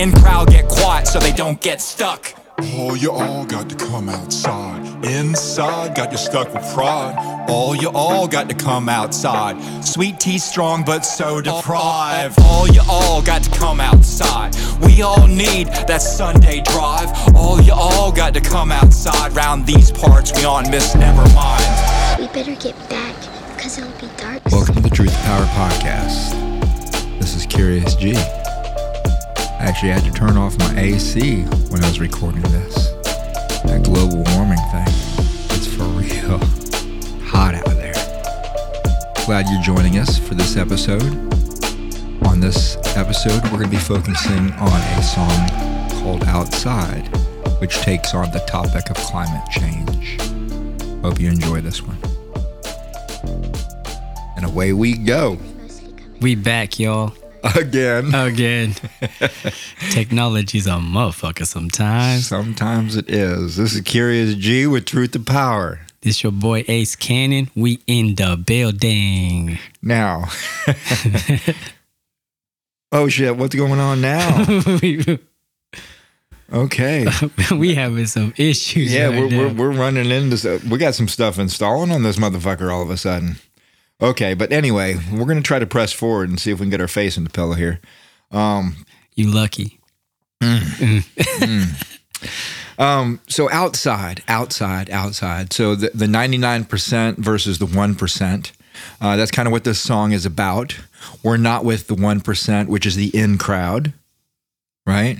In crowd get quiet so they don't get stuck. All you all got to come outside. Inside, got you stuck with pride. All you all got to come outside. Sweet tea strong, but so deprived. All you all got to come outside. We all need that Sunday drive. All you all got to come outside. Round these parts, we on miss never mind. We better get back, because it'll be dark. Welcome to the Truth Power Podcast. This is Kyrios G. I actually had to turn off my AC when I was recording this. That global warming thing. It's for real. Hot out there. Glad you're joining us for this episode. On this episode, we're going to be focusing on a song called Outside, which takes on the topic of climate change. Hope you enjoy this one. And away we go. We back, y'all. Again. Again. Technology's a motherfucker sometimes. Sometimes it is. This is Kyrios G with Truth to Power. This your boy Ace Cannon. We in the building. Now. oh shit, what's going on now? Okay. we having some issues. Yeah, right we're, we're, we're running into we got some stuff installing on this motherfucker all of a sudden. Okay, but anyway, we're gonna try to press forward and see if we can get our face in the pillow here. you lucky. Um, so outside, outside, outside. So the, the 99% versus the 1%. Uh, that's kind of what this song is about. We're not with the 1%, which is the in crowd, right?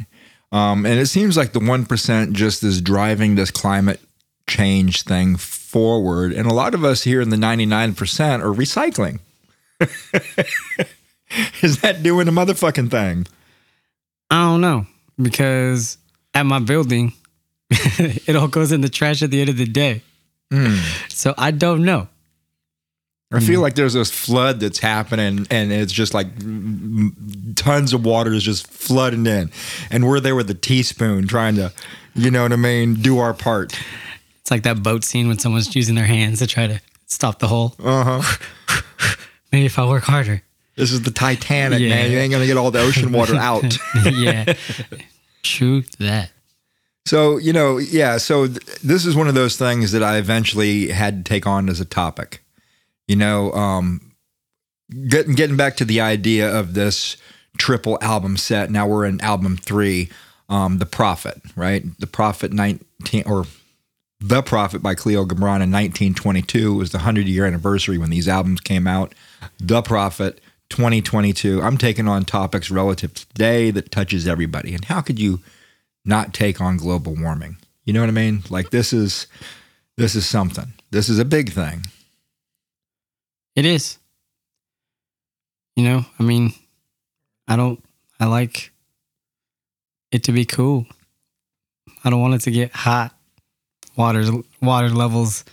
Um, and it seems like the 1% just is driving this climate change thing forward. And a lot of us here in the 99% are recycling. is that doing a motherfucking thing? I don't know because at my building, it all goes in the trash at the end of the day. Hmm. So I don't know. I feel like there's this flood that's happening, and it's just like mm, tons of water is just flooding in, and we're there with a teaspoon trying to, you know what I mean, do our part. It's like that boat scene when someone's using their hands to try to stop the hole. Uh huh. Maybe if I work harder. This is the Titanic, Yeah. man. You ain't gonna get all the ocean water out. yeah. True that. So you know, yeah. So th- this is one of those things that I eventually had to take on as a topic. You know, um, getting getting back to the idea of this triple album set. Now we're in album three, um, the Prophet, right? The Prophet nineteen or the Prophet by Kahlil Gibran in 1922 was the 100 year anniversary when these albums came out. The Prophet 2022. I'm taking on topics relative to today that touches everybody. And how could you not take on global warming? You know what I mean? Like this is this is something. This is a big thing. It is. You know, I mean, I don't, I like it to be cool. I don't want it to get hot. Water, water levels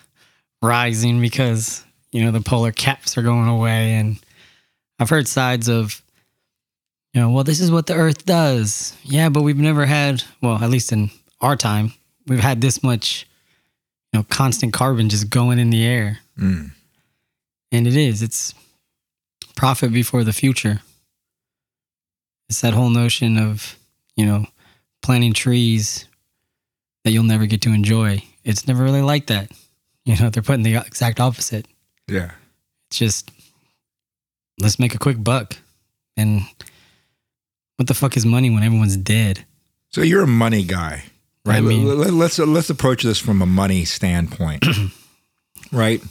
rising because, you know, the polar caps are going away. And I've heard sides of, you know, well, this is what the earth does. Yeah, but we've never had, well, at least in our time, we've had this much, you know, constant carbon just going in the air. Mm. And it is. It's profit before the future. It's that whole notion of, you know, planting trees that you'll never get to enjoy. It's never really like that. You know, they're putting the exact opposite. Yeah. It's just, let's make a quick buck. And what the fuck is money when everyone's dead? So you're a money guy, right? I mean- Let- let's let's approach this from a money standpoint, right?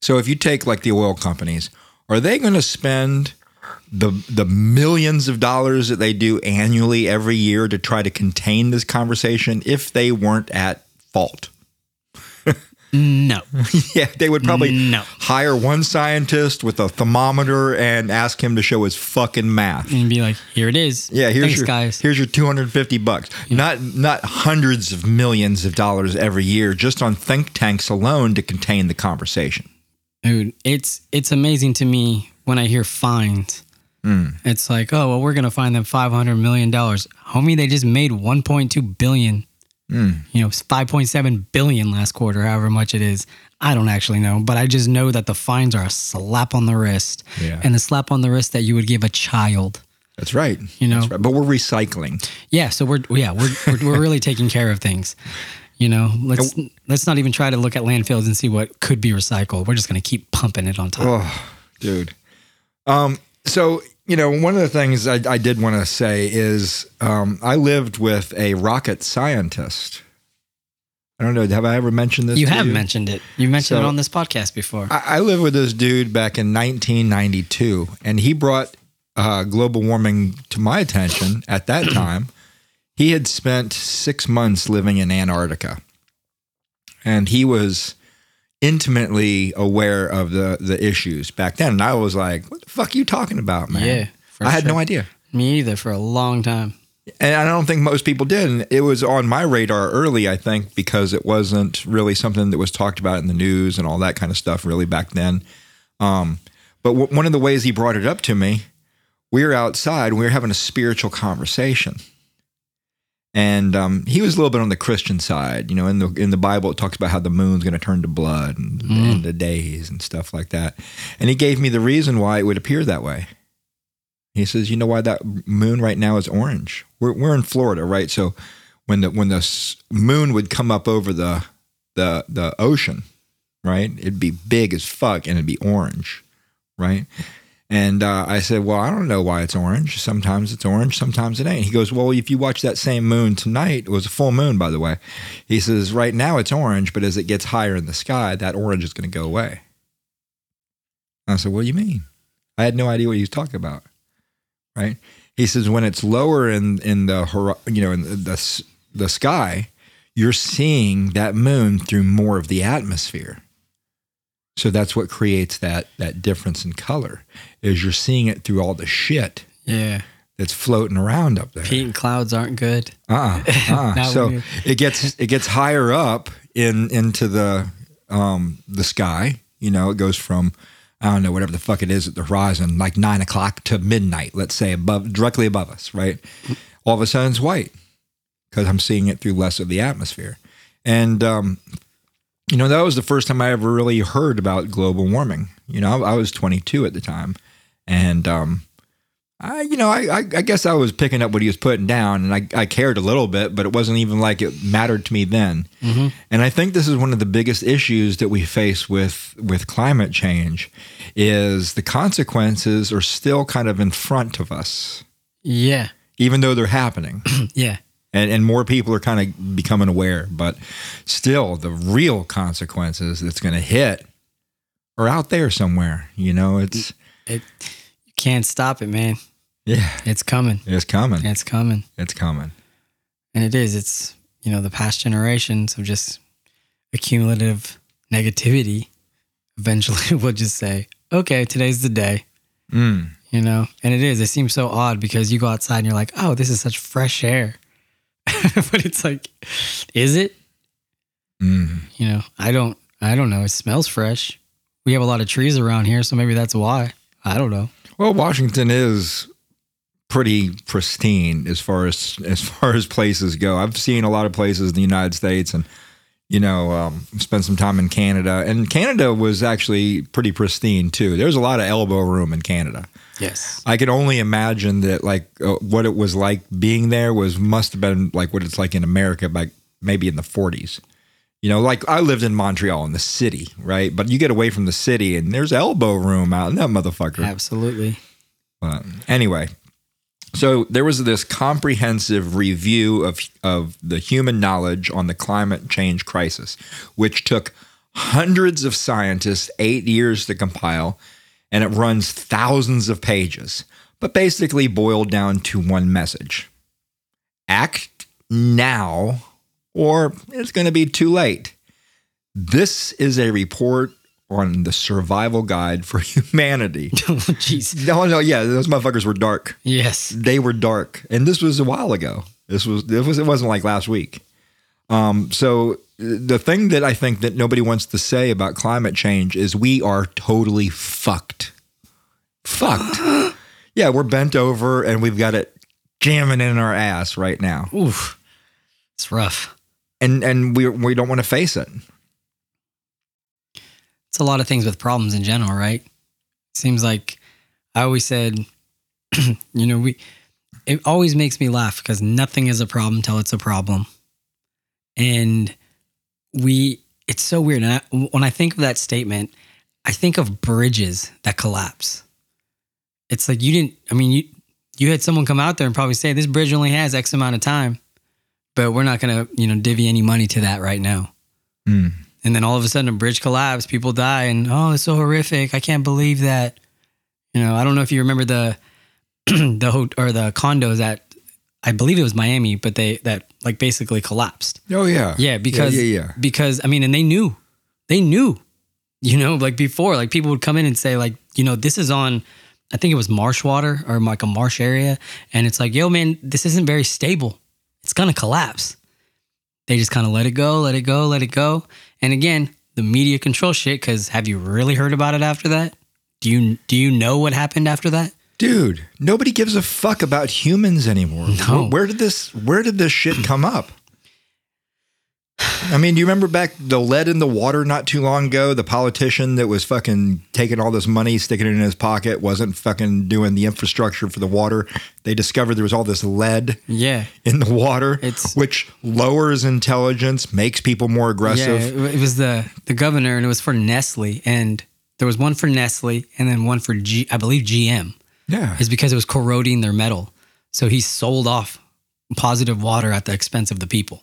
So if you take like the oil companies, are they going to spend the the millions of dollars that they do annually every year to try to contain this conversation if they weren't at fault? No. yeah, they would probably No. hire one scientist with a thermometer and ask him to show his fucking math. And be like, here it is. Yeah, here's Thanks, your guys. here's your 250 bucks. Not not hundreds of millions of dollars every year just on think tanks alone to contain the conversation. Dude, it's it's amazing to me when I hear fines hmm. It's like, oh well, we're gonna find them five hundred million dollars, homie. They just made one point two billion. You know, five point seven billion last quarter, however much it is. I don't actually know, but I just know that the fines are a slap on the wrist, Yeah. and the slap on the wrist that you would give a child. That's right. You know? That's right. But we're recycling. Yeah, so we're yeah we're we're, we're really taking care of things. You know, let's let's not even try to look at landfills and see what could be recycled. We're just gonna keep pumping it on top. Oh, dude. Um, so you know, one of the things I, I did want to say is um, I lived with a rocket scientist. I don't know. Have I ever mentioned this? you have mentioned it. You've mentioned it on this podcast before. I, I lived with this dude back in 1992, and he brought uh, global warming to my attention at that time. He had spent six months living in Antarctica, and he was intimately aware of the the issues back then. And I was like, "What the fuck are you talking about, man?" Yeah, I had no idea. Me either for a long time. And I don't think most people did. And it was on my radar early, I think, because it wasn't really something that was talked about in the news and all that kind of stuff really back then. Um, but w- one of the ways he brought it up to me, we were outside, we were having a spiritual conversation. And um, he was a little bit on the Christian side. You know, in the in the Bible, it talks about how the moon's going to turn to blood and the end of days and stuff like that. And he gave me the reason why it would appear that way. He says, "You know why that moon right now is orange? We're we're in Florida, right? So when the when the moon would come up over the the the ocean, right? It'd be big as fuck and it'd be orange, right? And uh, I said, "Well, I don't know why it's orange. Sometimes it's orange, sometimes it ain't." He goes, "Well, if you watch that same moon tonight, it was a full moon, by the way." He says, "Right now it's orange, but as it gets higher in the sky, that orange is going to go away." I said, "What do you mean?" I had no idea what he was talking about right? He says when it's lower in in the you know in the, the the sky, you're seeing that moon through more of the atmosphere. So that's what creates that that difference in color is you're seeing it through all the shit Yeah. that's floating around up there. Pink clouds aren't good. Uh-uh, uh-uh. Now so it gets it gets higher up in into the um the sky. You know, it goes from I don't know whatever the fuck it is at the horizon, like nine o'clock to midnight. Let's say above directly above us, right? All of a sudden it's white because I'm seeing it through less of the atmosphere, and um, you know that was the first time I ever really heard about global warming. You know, I, I was 22 at the time, and um, I, you know, I, I, guess I was picking up what he was putting down, and I, I cared a little bit, but it wasn't even like it mattered to me then. And I think this is one of the biggest issues that we face with with climate change, is the consequences are still kind of in front of us, Yeah. even though they're happening, Yeah. And and more people are kind of becoming aware. But still, the real consequences that's going to hit are out there somewhere. You know, it's It you can't stop it, man. yeah, It's coming. it's coming, It's coming. it's coming. And it is. It's you know, the past generations of just accumulative negativity eventually will just say, Okay, today's the day. Mm. You know? And it is. It seems so odd because you go outside and you're like, Oh, this is such fresh air. but it's like, is it? Mm. You know, I don't I don't know. It smells fresh. We have a lot of trees around here, so maybe that's why. I don't know. Well, Washington is pretty pristine as far as as far as places go. I've seen a lot of places in the United States, and you know, um, spent some time in Canada, and Canada was actually pretty pristine too. There's a lot of elbow room in Canada. Yes. I can only imagine that like uh, what it was like being there was must have been like what it's like in America, like maybe in the 40s. You know, like I lived in Montreal in the city, right? But you get away from the city and there's elbow room out in that motherfucker. Absolutely. But anyway, so there was this comprehensive review of of the human knowledge on the climate change crisis, which took hundreds of scientists eight years to compile, and it runs thousands of pages, but basically boiled down to one message: act now, or it's going to be too late. This is a report on the survival guide for humanity. oh, jeez. No, no, yeah, those motherfuckers were dark. Yes. They were dark, and this was a while ago. This was it was it wasn't like last week. Um, so the thing that I think that nobody wants to say about climate change is we are totally fucked. Fucked. Yeah, we're bent over and we've got it jamming in our ass right now, Oof. It's rough. and and we we don't want to face it. It's a lot of things with problems in general, right? Seems like I always said, you know, we it always makes me laugh because nothing is a problem till it's a problem. And we it's so weird. And I, when I think of that statement, I think of bridges that collapse. It's like you didn't I mean you you had someone come out there and probably say this bridge only has X amount of time, but we're not gonna, you know, divvy any money to that right now. Hmm. And then all of a sudden, a bridge collapsed, people die, and oh, it's so horrific. I can't believe that. You know, I don't know if you remember the the ho- or the condos at I believe it was Miami, but they that like basically collapsed. Oh yeah, Yeah, because yeah, yeah. because I mean, and they knew, they knew, you know, like before, like people would come in and say, like, you know, this is on, I think it was marsh water or like a marsh area, and it's like, yo, man, this isn't very stable. It's gonna collapse. They just kind of let it go, let it go, let it go, and again, the media control shit. Because have you really heard about it after that? Do you do you know what happened after that? Dude. Nobody gives a fuck about humans anymore. No. Where, where did this Where did this shit come up? I mean, do you remember back the lead in the water not too long ago? The politician that was fucking taking all this money, sticking it in his pocket, wasn't fucking doing the infrastructure for the water. They discovered there was all this lead Yeah, in the water, It's- which lowers intelligence, makes people more aggressive. Yeah, it it was the the governor, and it was for Nestle, and there was one for Nestle, and then one for G, I believe GM, Yeah. is because it was corroding their metal. So he sold off positive water at the expense of the people.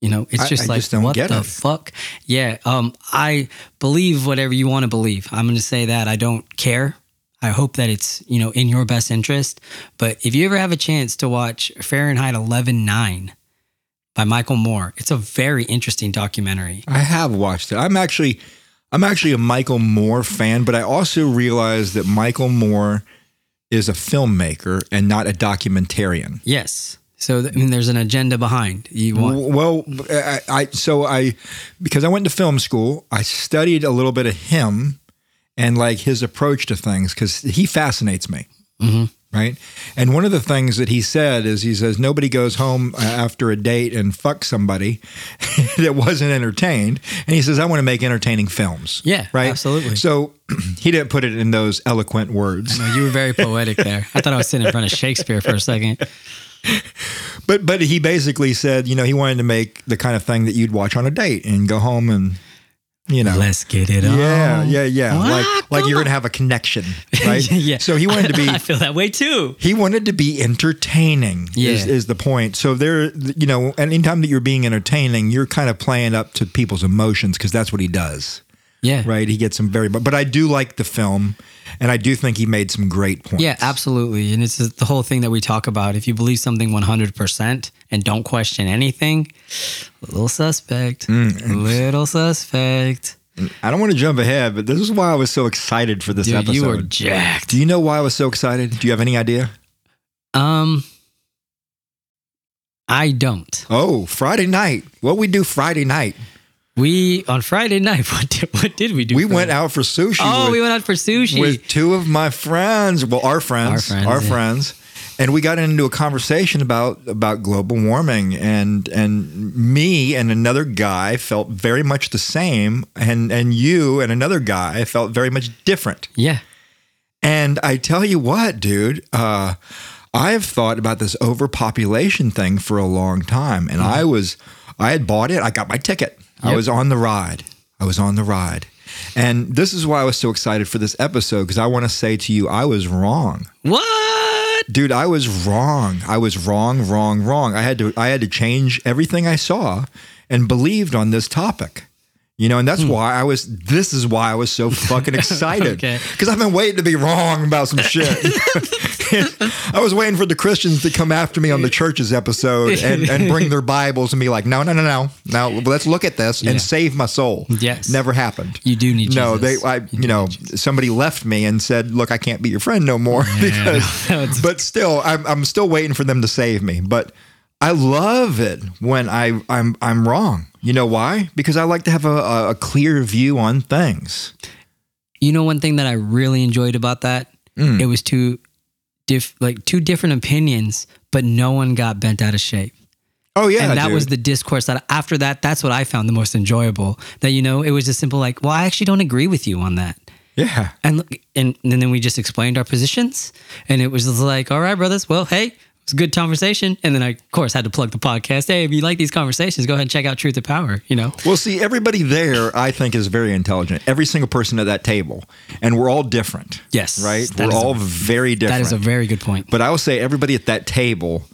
You know, it's just I like just don't what the it. fuck. Yeah, um, I believe whatever you want to believe. I'm going to say that I don't care. I hope that it's you know in your best interest. But if you ever have a chance to watch Fahrenheit 11.9 by Michael Moore, it's a very interesting documentary. I have watched it. I'm actually I'm actually a Michael Moore fan, but I also realize that Michael Moore is a filmmaker and not a documentarian. Yes. So I mean, there's an agenda behind. You want Well, I, I so I because I went to film school, I studied a little bit of him and like his approach to things because he fascinates me. Mm-hmm. Right. And one of the things that he said is he says, nobody goes home uh, after a date and fuck somebody that wasn't entertained. And he says, I want to make entertaining films. Yeah, Right. absolutely. So he didn't put it in those eloquent words. No, you were very poetic there. I thought I was sitting in front of Shakespeare for a second. But but he basically said, you know, he wanted to make the kind of thing that you'd watch on a date and go home and, you know, Let's get it on. yeah, yeah, yeah, What? like like Come you're gonna have a connection, right? yeah. So he wanted to be I feel that way too. he wanted to be entertaining is, Yeah. is the point so there you know anytime that you're being entertaining you're kind of playing up to people's emotions because that's what he does Yeah. right he gets some very but, but i do like the film and i do think he made some great points Yeah, absolutely. And it's the whole thing that we talk about. If you believe something 100% and don't question anything, little suspect. Mm, little suspect. i don't want to jump ahead but this is why i was so excited for this Dude, episode you were jacked. do you know why i was so excited do you have any idea Um, I don't. oh friday night what we do friday night We on Friday night. What did, what did we do? we went out for sushi Oh, with- we went out for sushi. with two of my friends, well, our friends, Our our friends, friends, and we got into a conversation about about global warming, and and me and another guy felt very much the same, and and you and another guy felt very much different. yeah. And I tell you what, dude, uh, I have thought about this overpopulation thing for a long time, and I was, I had bought it. I got my ticket. I was on the ride. I was on the ride, and this is why I was so excited for this episode because I want to say to you, I was wrong, What? dude. I was wrong. I was wrong, wrong, wrong. I had to, I had to change everything I saw and believed on this topic. You know, and that's hmm. why I was. This is why I was so fucking excited. Okay. Because I've been waiting to be wrong about some shit. I was waiting for the Christians to come after me on the churches episode and, and bring their Bibles and be like, no, no, no, no. Now let's look at this Yeah. and save my soul. Yes. Never happened. You do need No, they, I, you know, somebody left me and said, "Look, I can't be your friend no more." because, That's- but still, I'm, I'm still waiting for them to save me. But I love it when I, I'm, I'm wrong. You know why? Because I like to have a, a, clear view on things. You know, one thing that I really enjoyed about that, Mm. it was two diff, like two different opinions, but no one got bent out of shape. Oh yeah, and that dude. was the discourse that after that, that's what I found the most enjoyable. That you know, it was just simple like, well, I actually don't agree with you on that. yeah. And look, and, and then we just explained our positions, and it was like, all right, brothers, well, hey, it was a good conversation. And then I, of course, had to plug the podcast. Hey, if you like these conversations, go ahead and check out Truth to Power. You know, Well, see, everybody there, I think, is very intelligent. Every single person at that table, and we're all different. Yes, right. we're is a- all very different. that is a very good point. But I will say, everybody at that table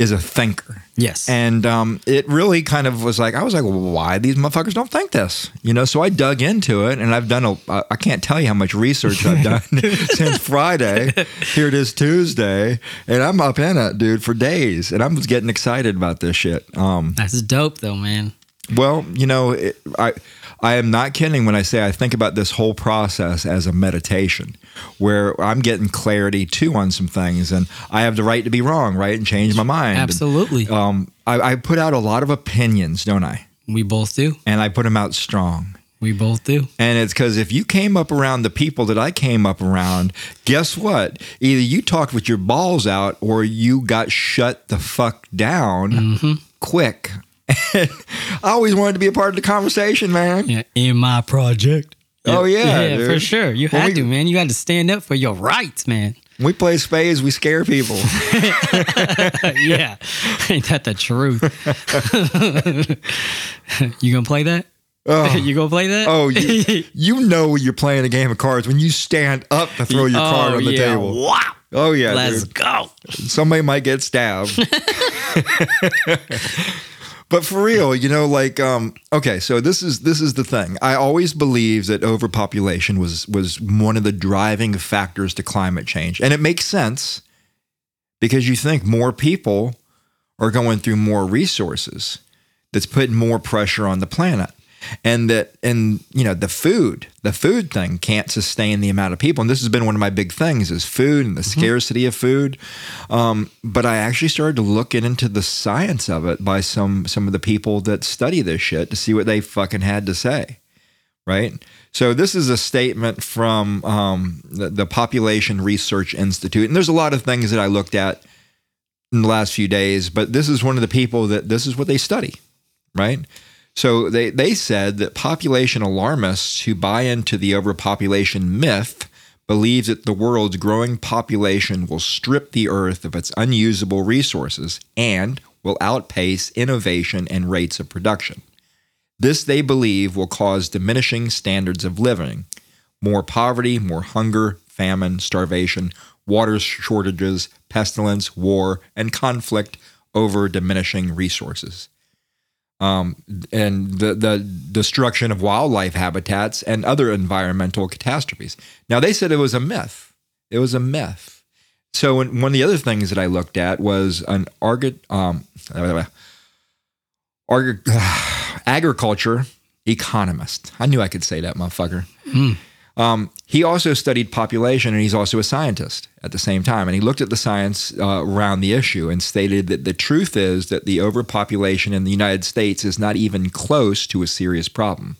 is a thinker. Yes. And um, it really kind of was like, I was like, well, why these motherfuckers don't think this? You know, so I dug into it and I've done a, I can't tell you how much research I've done since Friday. Here it is Tuesday. And I'm up in it, dude, for days. And I'm getting excited about this shit. Um, that's dope, though, man. well, you know, it, I I am not kidding when I say I think about this whole process as a meditation, where I'm getting clarity too on some things, and I have the right to be wrong, right, and change my mind. Absolutely, Um, I, I put out a lot of opinions, don't I? we both do. And I put them out strong. We both do. And it's because if you came up around the people that I came up around, guess what? Either you talked with your balls out or you got shut the fuck down quick. I always wanted to be a part of the conversation, man. Yeah, in my project. Oh, yeah, yeah, dude. for sure. You When had we- to, man. You had to stand up for your rights, man. We play spades, we scare people. yeah, ain't that the truth? you gonna play that? Oh. you gonna play that? Oh, you, you know you're playing a game of cards when you stand up to throw your oh, card Oh, on the yeah. table. Wow. Oh yeah, Let's dude. go. somebody might get stabbed. But for real, you know, like, um, okay, so this is this is the thing. I always believed that overpopulation was was one of the driving factors to climate change, and it makes sense because you think more people are going through more resources. That's putting more pressure on the planet. And that, and you know, the food, the food thing can't sustain the amount of people. And this has been one of my big things is food and the scarcity of food. Um, but I actually started to look into the science of it by some some of the people that study this shit to see what they fucking had to say. Right. So this is a statement from um, the, the Population Research Institute, and there's a lot of things that I looked at in the last few days, but this is one of the people that this is what they study, right? So they, they said that population alarmists who buy into the overpopulation myth believe that the world's growing population will strip the earth of its unusable resources and will outpace innovation and rates of production. This, they believe, will cause diminishing standards of living, more poverty, more hunger, famine, starvation, water shortages, pestilence, war, and conflict over diminishing resources. Um, and the, the destruction of wildlife habitats and other environmental catastrophes. Now, they said it was a myth. It was a myth. So, when, one of the other things that I looked at was an arg- um, arg- agriculture economist. I knew I could say that, motherfucker. Um, he also studied population and he's also a scientist at the same time. And he looked at the science uh, around the issue and stated that the truth is that the overpopulation in the United States is not even close to a serious problem.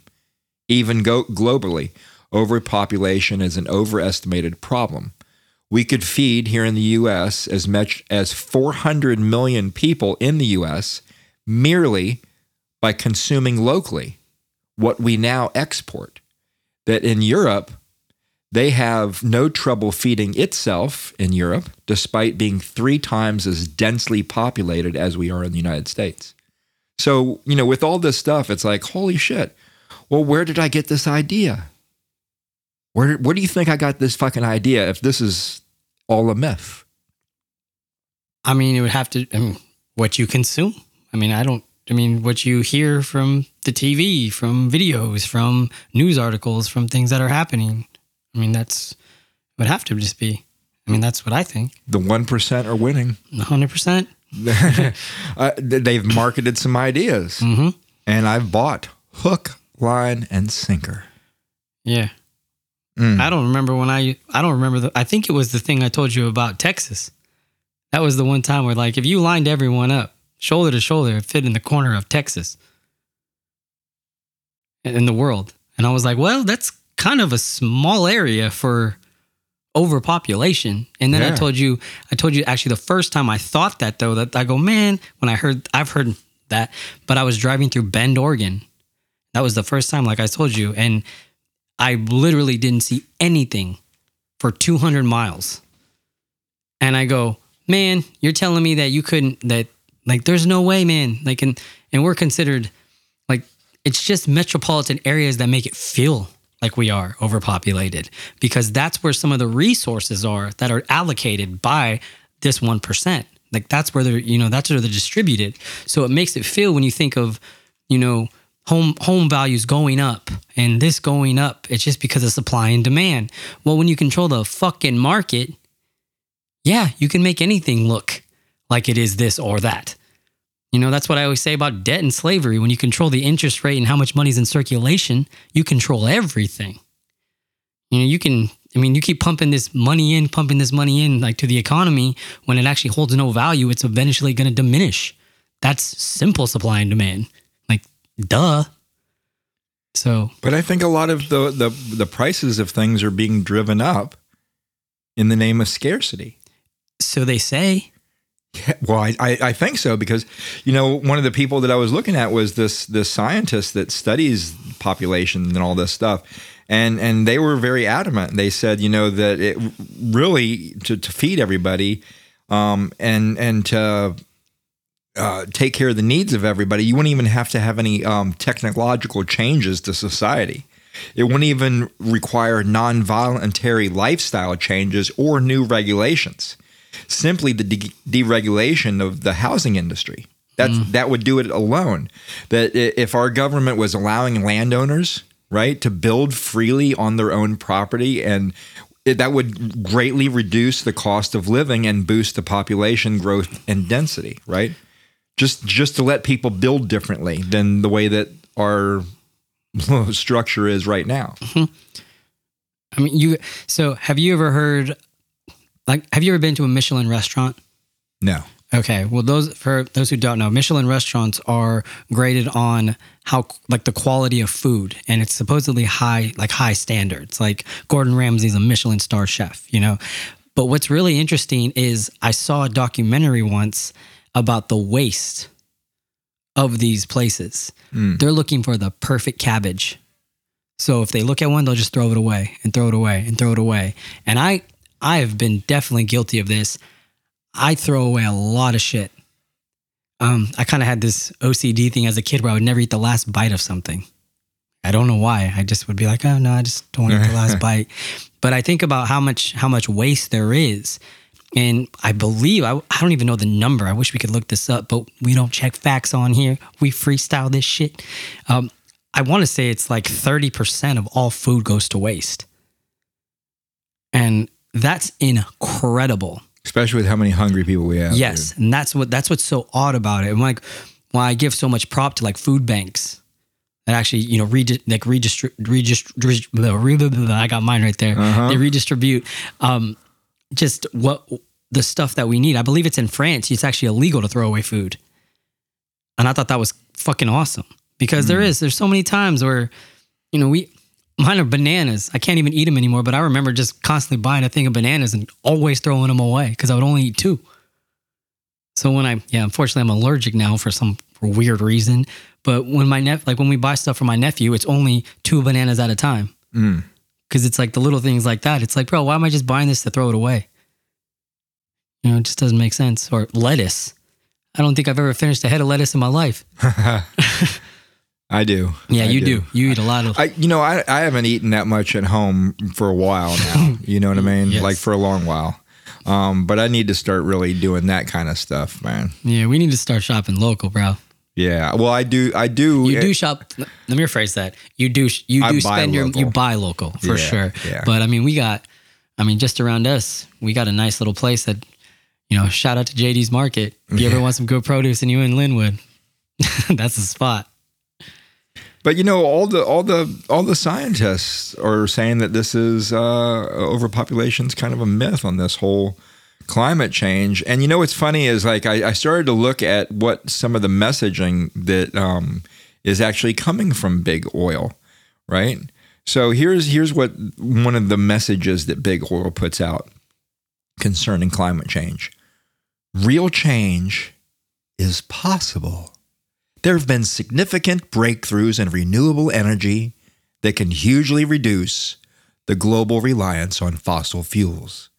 Even go- globally, overpopulation is an overestimated problem. We could feed here in the US as much as 400 million people in the US merely by consuming locally what we now export that in Europe, they have no trouble feeding itself in Europe, despite being three times as densely populated as we are in the United States. So, you know, with all this stuff, it's like, holy shit. Well, where did I get this idea? Where, where do you think I got this fucking idea if this is all a myth? I mean, it would have to. I mean, what you consume. I mean, I don't. I mean, what you hear from the TV, from videos, from news articles, from things that are happening. I mean, that's would have to just be. I mean, that's what I think. The 1% are winning. hundred percent. uh, they've marketed some ideas, Mm-hmm. and I've bought hook, line, and sinker. Yeah. Mm. I don't remember when I. I don't remember the. I think it was the thing I told you about Texas. That was the one time where, like, if you lined everyone up shoulder to shoulder, it fit in the corner of Texas in the world. And I was like, well, that's kind of a small area for overpopulation. And then I told you, I told you actually the first time I thought that though, that I go, man, when I heard, I've heard that, but I was driving through Bend, Oregon. That was the first time, like I told you. And I literally didn't see anything for 200 miles. And I go, man, you're telling me that you couldn't, that like, there's no way, man. Like, and, and we're considered like, it's just metropolitan areas that make it feel like we are overpopulated because that's where some of the resources are that are allocated by this 1%. Like that's where they're, you know, that's where they're distributed. So it makes it feel when you think of, you know, home home values going up and this going up, it's just because of supply and demand. Well, when you control the fucking market, yeah, you can make anything look like it is this or that. You know, that's what I always say about debt and slavery. When you control the interest rate and how much money's in circulation, you control everything. You know, you can, I mean, you keep pumping this money in, pumping this money in, like to the economy, when it actually holds no value, it's eventually going to diminish. That's simple supply and demand. Like, duh. So, But I think a lot of the, the the prices of things are being driven up in the name of scarcity. so they say, Yeah, well, I, I, think so because you know one of the people that I was looking at was this this scientist that studies population and all this stuff, and and they were very adamant. They said you know that it really to, to feed everybody, um, and and to uh, take care of the needs of everybody, you wouldn't even have to have any um, technological changes to society. It wouldn't even require non-voluntary lifestyle changes or new regulations simply the de- deregulation of the housing industry. That's mm. that would do it alone. That if our government was allowing landowners, right, to build freely on their own property and it, that would greatly reduce the cost of living and boost the population growth and density, right? Just just to let people build differently than the way that our structure is right now. Mm-hmm. I mean, you, so have you ever heard, like, have you ever been to a Michelin restaurant? No. Okay, well, those for those who don't know, Michelin restaurants are graded on how like the quality of food, and it's supposedly high, like high standards. Like Gordon Ramsay's a Michelin star chef, you know. But what's really interesting is I saw a documentary once about the waste of these places. Hmm. They're looking for the perfect cabbage. So if they look at one, they'll just throw it away and throw it away and throw it away. And I I have been definitely guilty of this. I throw away a lot of shit. Um, I kind of had this OCD thing as a kid where I would never eat the last bite of something. I don't know why. I just would be like, oh no, I just don't want to eat the last bite. But I think about how much how much waste there is, and I believe I, I don't even know the number. I wish we could look this up, but we don't check facts on here. We freestyle this shit. Um, I want to say it's like thirty percent of all food goes to waste, and that's incredible. Especially with how many hungry people we have. Yes, and that's what that's what's so odd about it. And like, why I give so much prop to like food banks that actually, you know, redi- like redistribute, redist- I got mine right there. They redistribute um, just what the stuff that we need. I believe it's in France. It's actually illegal to throw away food, and I thought that was fucking awesome because there is there's so many times where, you know, we mine are bananas. I can't even eat them anymore. But I remember just constantly buying a thing of bananas and always throwing them away because I would only eat two. So when I yeah, unfortunately I'm allergic now for some weird reason. But when my nephew, like when we buy stuff for my nephew, it's only two bananas at a time. Mm. Cause it's like the little things like that. It's like, bro, why am I just buying this to throw it away? You know, it just doesn't make sense. Or lettuce. I don't think I've ever finished a head of lettuce in my life. I do. Yeah, I you do. You eat a lot of I, you know, I, I haven't eaten that much at home for a while now. You know what I mean? Yes. Like for a long while. Um, but I need to start really doing that kind of stuff, man. Yeah, we need to start shopping local, bro. Yeah. Well, I do. I do. You do shop. Let me rephrase that. You do. You I do buy spend your. You buy local for Yeah, sure. yeah. But I mean, we got. I mean, just around us, we got a nice little place that, you know, shout out to JD's Market. If you ever want some good produce and you in Lynnwood, that's the spot. But you know, all the all the all the scientists are saying that this is uh, is kind of a myth on this whole climate change. And you know, what's funny is like I, I started to look at what some of the messaging that um, is actually coming from big oil, right? So here's here's what one of the messages that big oil puts out concerning climate change. Real change is possible. There have been significant breakthroughs in renewable energy that can hugely reduce the global reliance on fossil fuels.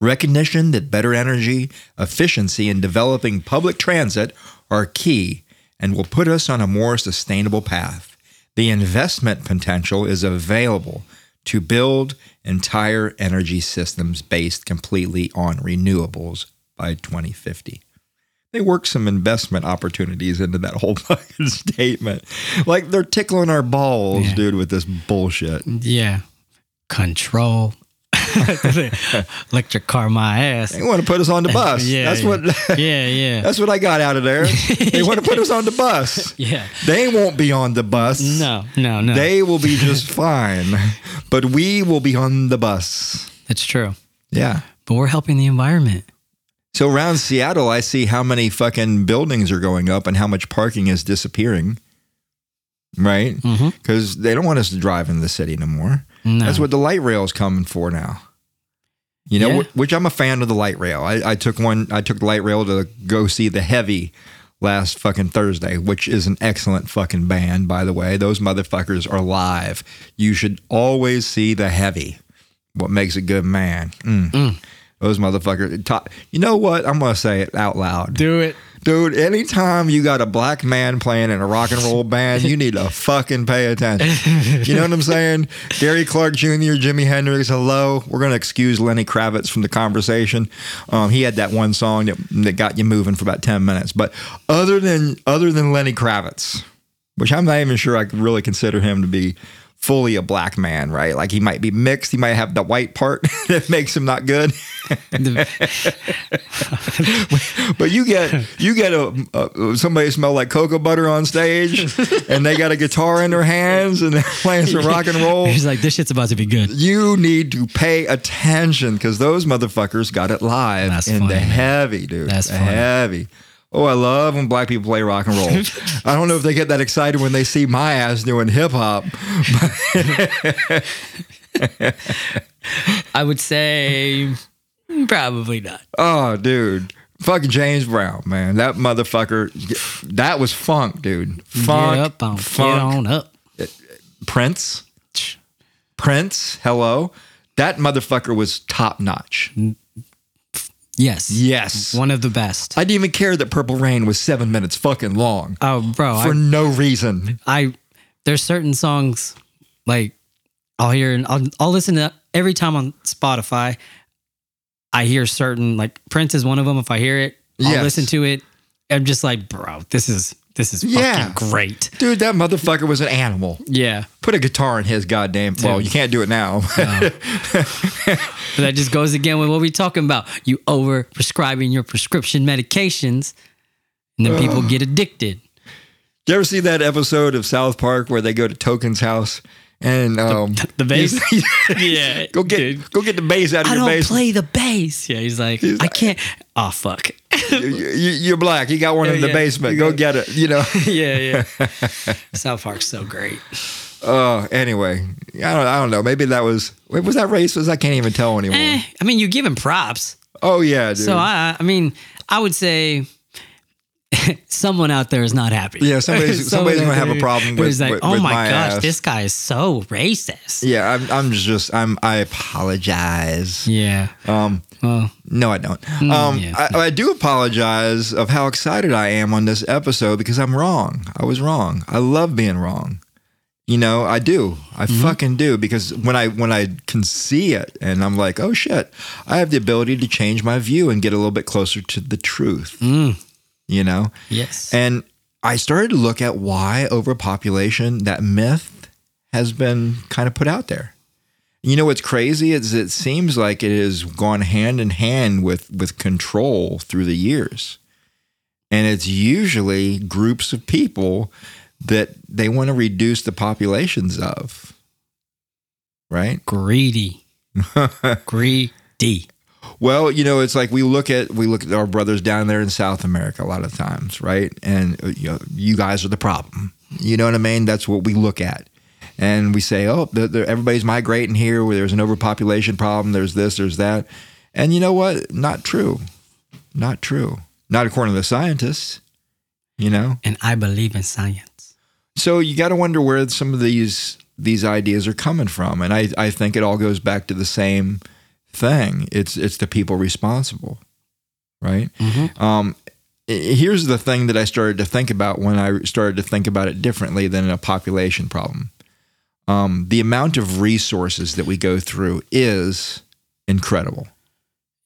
Recognition that better energy efficiency and developing public transit are key and will put us on a more sustainable path. The investment potential is available to build entire energy systems based completely on renewables by 2050. They work some investment opportunities into that whole fucking statement. Like they're tickling our balls, Yeah. dude, with this bullshit. Yeah. Control. Electric car my ass. They want to put us on the bus. Yeah, that's yeah. what Yeah, yeah. that's what I got out of there. They want to put us on the bus. yeah. They won't be on the bus. No, no, no. They will be just fine. But we will be on the bus. That's true. Yeah. But we're helping the environment. So around Seattle, I see how many fucking buildings are going up and how much parking is disappearing. Right? Because they don't want us to drive in the city no more. No. That's what the light rail is coming for now. You know, Yeah. wh- which I'm a fan of the light rail. I, I took one. I took the light rail to go see the Heavy last fucking Thursday, which is an excellent fucking band, by the way. Those motherfuckers are live. You should always see the Heavy. What makes a good man? Mm. Those motherfuckers. top- You know what? I'm gonna say it out loud. Do it. Dude, anytime you got a black man playing in a rock and roll band, you need to fucking pay attention. You know what I'm saying? Gary Clark Jr., Jimi Hendrix, hello. We're going to excuse Lenny Kravitz from the conversation. Um, he had that one song that, that got you moving for about 10 minutes. But other than other than Lenny Kravitz, which I'm not even sure I could really consider him to be fully a black man, right? Like he might be mixed. He might have the white part that makes him not good. But you get you get a, a somebody smell like cocoa butter on stage, and they got a guitar in their hands and they're playing some rock and roll. He's like, this shit's about to be good. You need to pay attention because those motherfuckers got it live That's in funny, the heavy, dude. That's funny. heavy. Oh, I love when black people play rock and roll. I don't know if they get that excited when they see my ass doing hip hop. I would say probably not. Oh, dude. Fucking James Brown, man. That motherfucker, that was funk, dude. Funk. get up on, funk. get on up. Prince. Prince, hello. That motherfucker was top notch. Mm. Yes. Yes. One of the best. I didn't even care that Purple Rain was seven minutes fucking long Oh, bro. for I, no reason. I there's certain songs like I'll hear and I'll, I'll listen to every time on Spotify. I hear certain like Prince is one of them. If I hear it, I'll Yes. listen to it. I'm just like, bro, this is this is fucking Yeah. great. Dude, that motherfucker was an animal. Yeah, Put a guitar in his goddamn. Well, you can't do it now. but that just goes again with what we're talking about. You over prescribing your prescription medications, and then people get addicted. you ever see that episode of South Park where they go to Token's house and um, The bass. yeah, go get dude. go get the bass out of I your don't play the bass. Yeah, he's like, He's I like- can't. Oh fuck. you, you- are black. You got one in the yeah. basement. Go get it. You know. yeah, yeah. South Park's so great. Oh, anyway, I don't. I don't know. Maybe that was. Was that racist? I can't even tell anymore. Eh, I mean, you give him props. Oh yeah, dude. So I, I mean, I would say someone out there is not happy. Yeah, somebody's- somebody's gonna have a problem with- like, with- oh with my, my gosh, ass." this guy is so racist. yeah, I'm. I'm just. I'm. I apologize. Yeah. Um. Well, No, I don't. Um. yeah. I, I do apologize of how excited I am on this episode because I'm wrong. I was wrong. I love being wrong. You know, I do. I fucking do because when I when I can see it and I'm like, oh shit, I have the ability to change my view and get a little bit closer to the truth. You know. yes. And I started to look at why overpopulation, that myth, has been kind of put out there. You know what's crazy is it seems like it has gone hand in hand with with control through the years. And it's usually groups of people that they want to reduce the populations of. Right? Greedy. Greedy. Well, you know, it's like we look at we look at our brothers down there in South America a lot of times, right? And uh, you know, you guys are the problem. You know what I mean? That's what we look at. and we say, oh, the, the, everybody's migrating here. Where there's an overpopulation problem. There's this. There's that. And you know what? Not true. Not true. Not according to the scientists. You know. And I believe in science. So you got to wonder where some of these these ideas are coming from, and I I think it all goes back to the same thing. It's it's the people responsible, right? Um, here's the thing that I started to think about when I started to think about it differently than a population problem. Um, the amount of resources that we go through is incredible,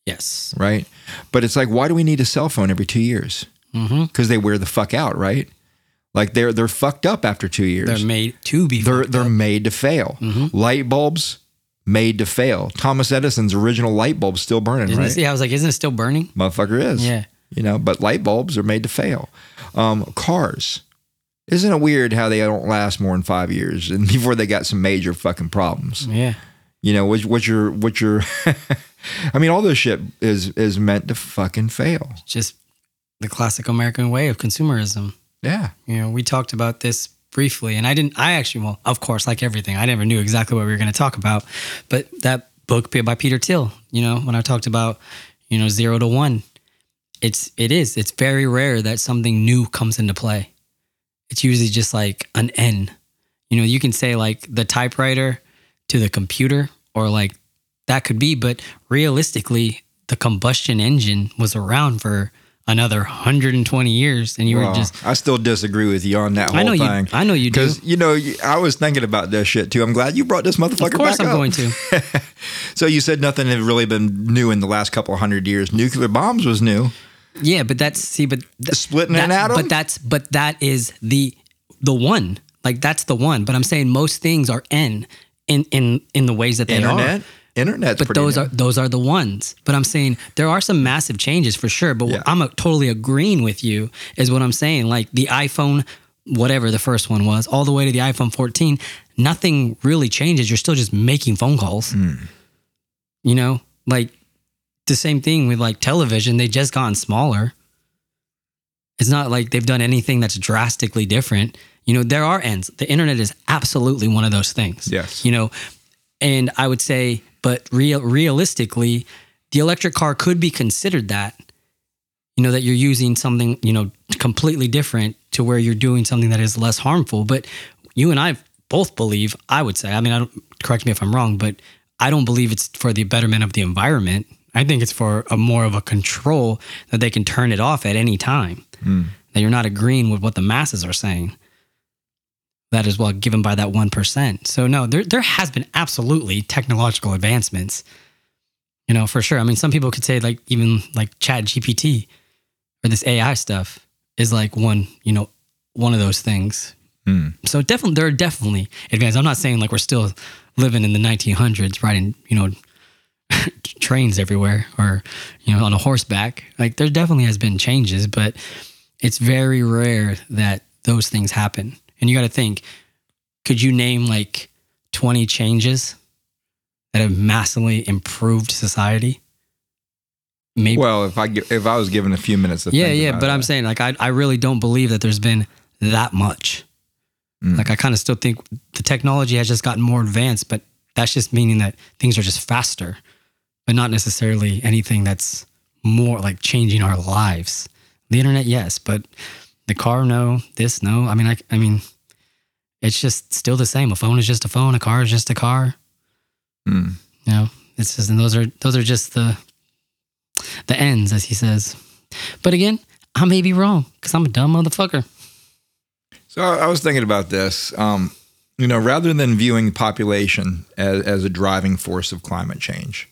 Yes. right? But it's like, why do we need a cell phone every two years? Mm-hmm. Because they wear the fuck out, right? Like they're they're fucked up after two years. They're made to be. They're they're up. made to fail. Mhm. Light bulbs made to fail. Thomas Edison's original light bulb's still burning, Isn't right? it, yeah, I was like, isn't it still burning? Motherfucker is. Yeah. You know, but light bulbs are made to fail. Um, cars. Isn't it weird how they don't last more than five years and before they got some major fucking problems? Yeah. You know, what, what your what your I mean, all this shit is is meant to fucking fail. Just the classic American way of consumerism. Yeah. You know, we talked about this briefly, and I didn't. I actually, well, of course, like everything, I never knew exactly what we were going to talk about. But that book by Peter Thiel, you know, when I talked about, you know, zero to one, it's it is. It's very rare that something new comes into play. It's usually just like an N. You know, you can say like the typewriter to the computer, or like that could be, but realistically, the combustion engine was around for another 120 years, and you Well, were just I still disagree with you on that whole I know you. thing. I know you do. Because you know, I was thinking about this shit too. I'm glad you brought this motherfucker Of course, I'm up. going to. So you said nothing had really been new in the last couple hundred years. Nuclear bombs was new. Yeah, but that's see, but th- Splitting that, an atom? But that's but that is the the one. Like that's the one. But I'm saying most things are n in in in the ways that they Internet. are. Internet's But those new. are those are the ones. But I'm saying there are some massive changes for sure. But Yeah. I'm uh totally agreeing with you. Is what I'm saying. Like the iPhone, whatever the first one was, all the way to the iPhone 14, nothing really changes. You're still just making phone calls. Hmm. You know, like the same thing with like television. They just gotten smaller. It's not like they've done anything that's drastically different. You know, there are ends. The internet is absolutely one of those things. Yes. You know, and I would say, but real realistically, the electric car could be considered that. You know, that you're using something, you know, completely different to where you're doing something that is less harmful. But you and I both believe, I would say, I mean, I don't correct me if I'm wrong, but I don't believe it's for the betterment of the environment. I think it's for a more of a control that they can turn it off at any time. Hmm. That you're not agreeing with what the masses are saying. That is well given by that one percent. So no, there there has been absolutely technological advancements. You know, for sure. I mean, some people could say like even like Chat GPT or this AI stuff is like one, you know, one of those things. Hmm. So definitely, there are definitely advances. I'm not saying like we're still living in the 1900s, riding, you know, trains everywhere or you know on a horseback. Like there definitely has been changes, but it's very rare that those things happen. And you got to think, could you name like 20 changes that have massively improved society? Maybe. Well, if I if I was given a few minutes to yeah, yeah. But I'm saying like I I really don't believe that there's been that much. Mm. Like I kind of still think the technology has just gotten more advanced, but that's just meaning that things are just faster, but not necessarily anything that's more like changing our lives. The internet, yes, but the car, no. This, no. I mean, I, I mean, it's just still the same. A phone is just a phone. A car is just a car. Mm. You know, it's just, and those are those are just the the ends, as he says. But again, I may be wrong because I'm a dumb motherfucker. So I was thinking about this. Um, you know, rather than viewing population as, as a driving force of climate change,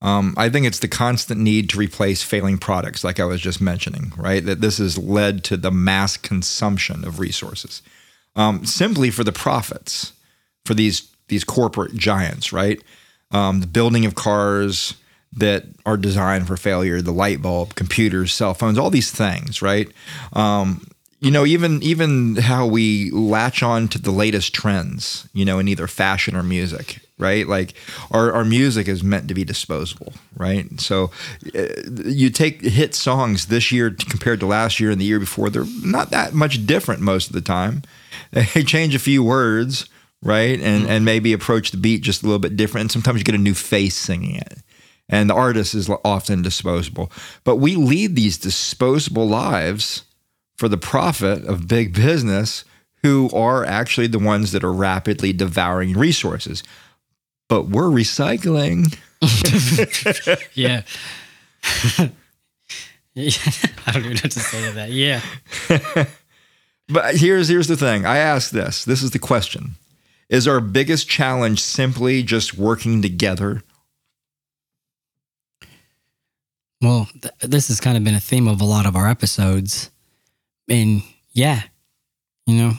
um, I think it's the constant need to replace failing products, like I was just mentioning, right? That this has led to the mass consumption of resources, um, simply for the profits for these these corporate giants, right? Um, the building of cars that are designed for failure, the light bulb, computers, cell phones, all these things, right? Um, you know, even even how we latch on to the latest trends, you know, in either fashion or music, right? Like our, our music is meant to be disposable, right? So uh, you take hit songs this year compared to last year and the year before, they're not that much different most of the time. They change a few words, right? And and maybe approach the beat just a little bit different. And sometimes you get a new face singing it. And the artist is often disposable. But we lead these disposable lives for the profit of big business who are actually the ones that are rapidly devouring resources. But we're recycling. Yeah. I don't even know what to say to that. Yeah. But here's here's the thing. I ask this. This is the question. Is our biggest challenge simply just working together? Well, th- this has kind of been a theme of a lot of our episodes. And yeah, you know,